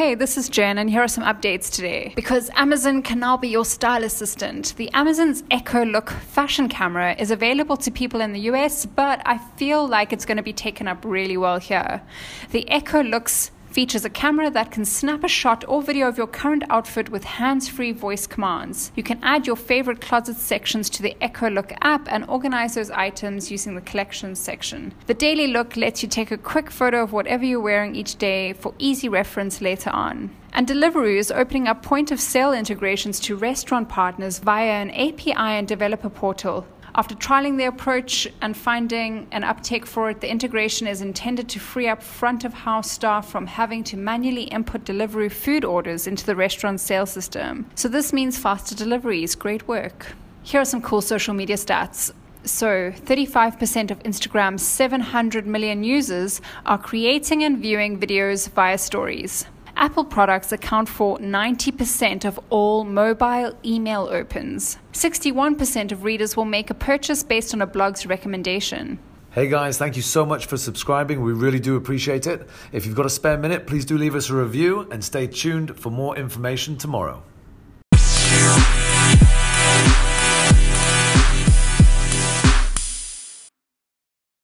Hey, this is Jen, and here are some updates today. Because Amazon can now be your style assistant, the Amazon's Echo Look fashion camera is available to people in the US, but I feel like it's going to be taken up really well here. The Echo Looks features a camera that can snap a shot or video of your current outfit with hands free voice commands. You can add your favorite closet sections to the Echo Look app and organize those items using the collections section. The Daily Look lets you take a quick photo of whatever you're wearing each day for easy reference later on. And Deliveroo is opening up point of sale integrations to restaurant partners via an API and developer portal. After trialing the approach and finding an uptake for it, the integration is intended to free up front of house staff from having to manually input delivery food orders into the restaurant sales system. So, this means faster deliveries. Great work. Here are some cool social media stats. So, 35% of Instagram's 700 million users are creating and viewing videos via stories. Apple products account for 90% of all mobile email opens. 61% of readers will make a purchase based on a blog's recommendation. Hey guys, thank you so much for subscribing. We really do appreciate it. If you've got a spare minute, please do leave us a review and stay tuned for more information tomorrow.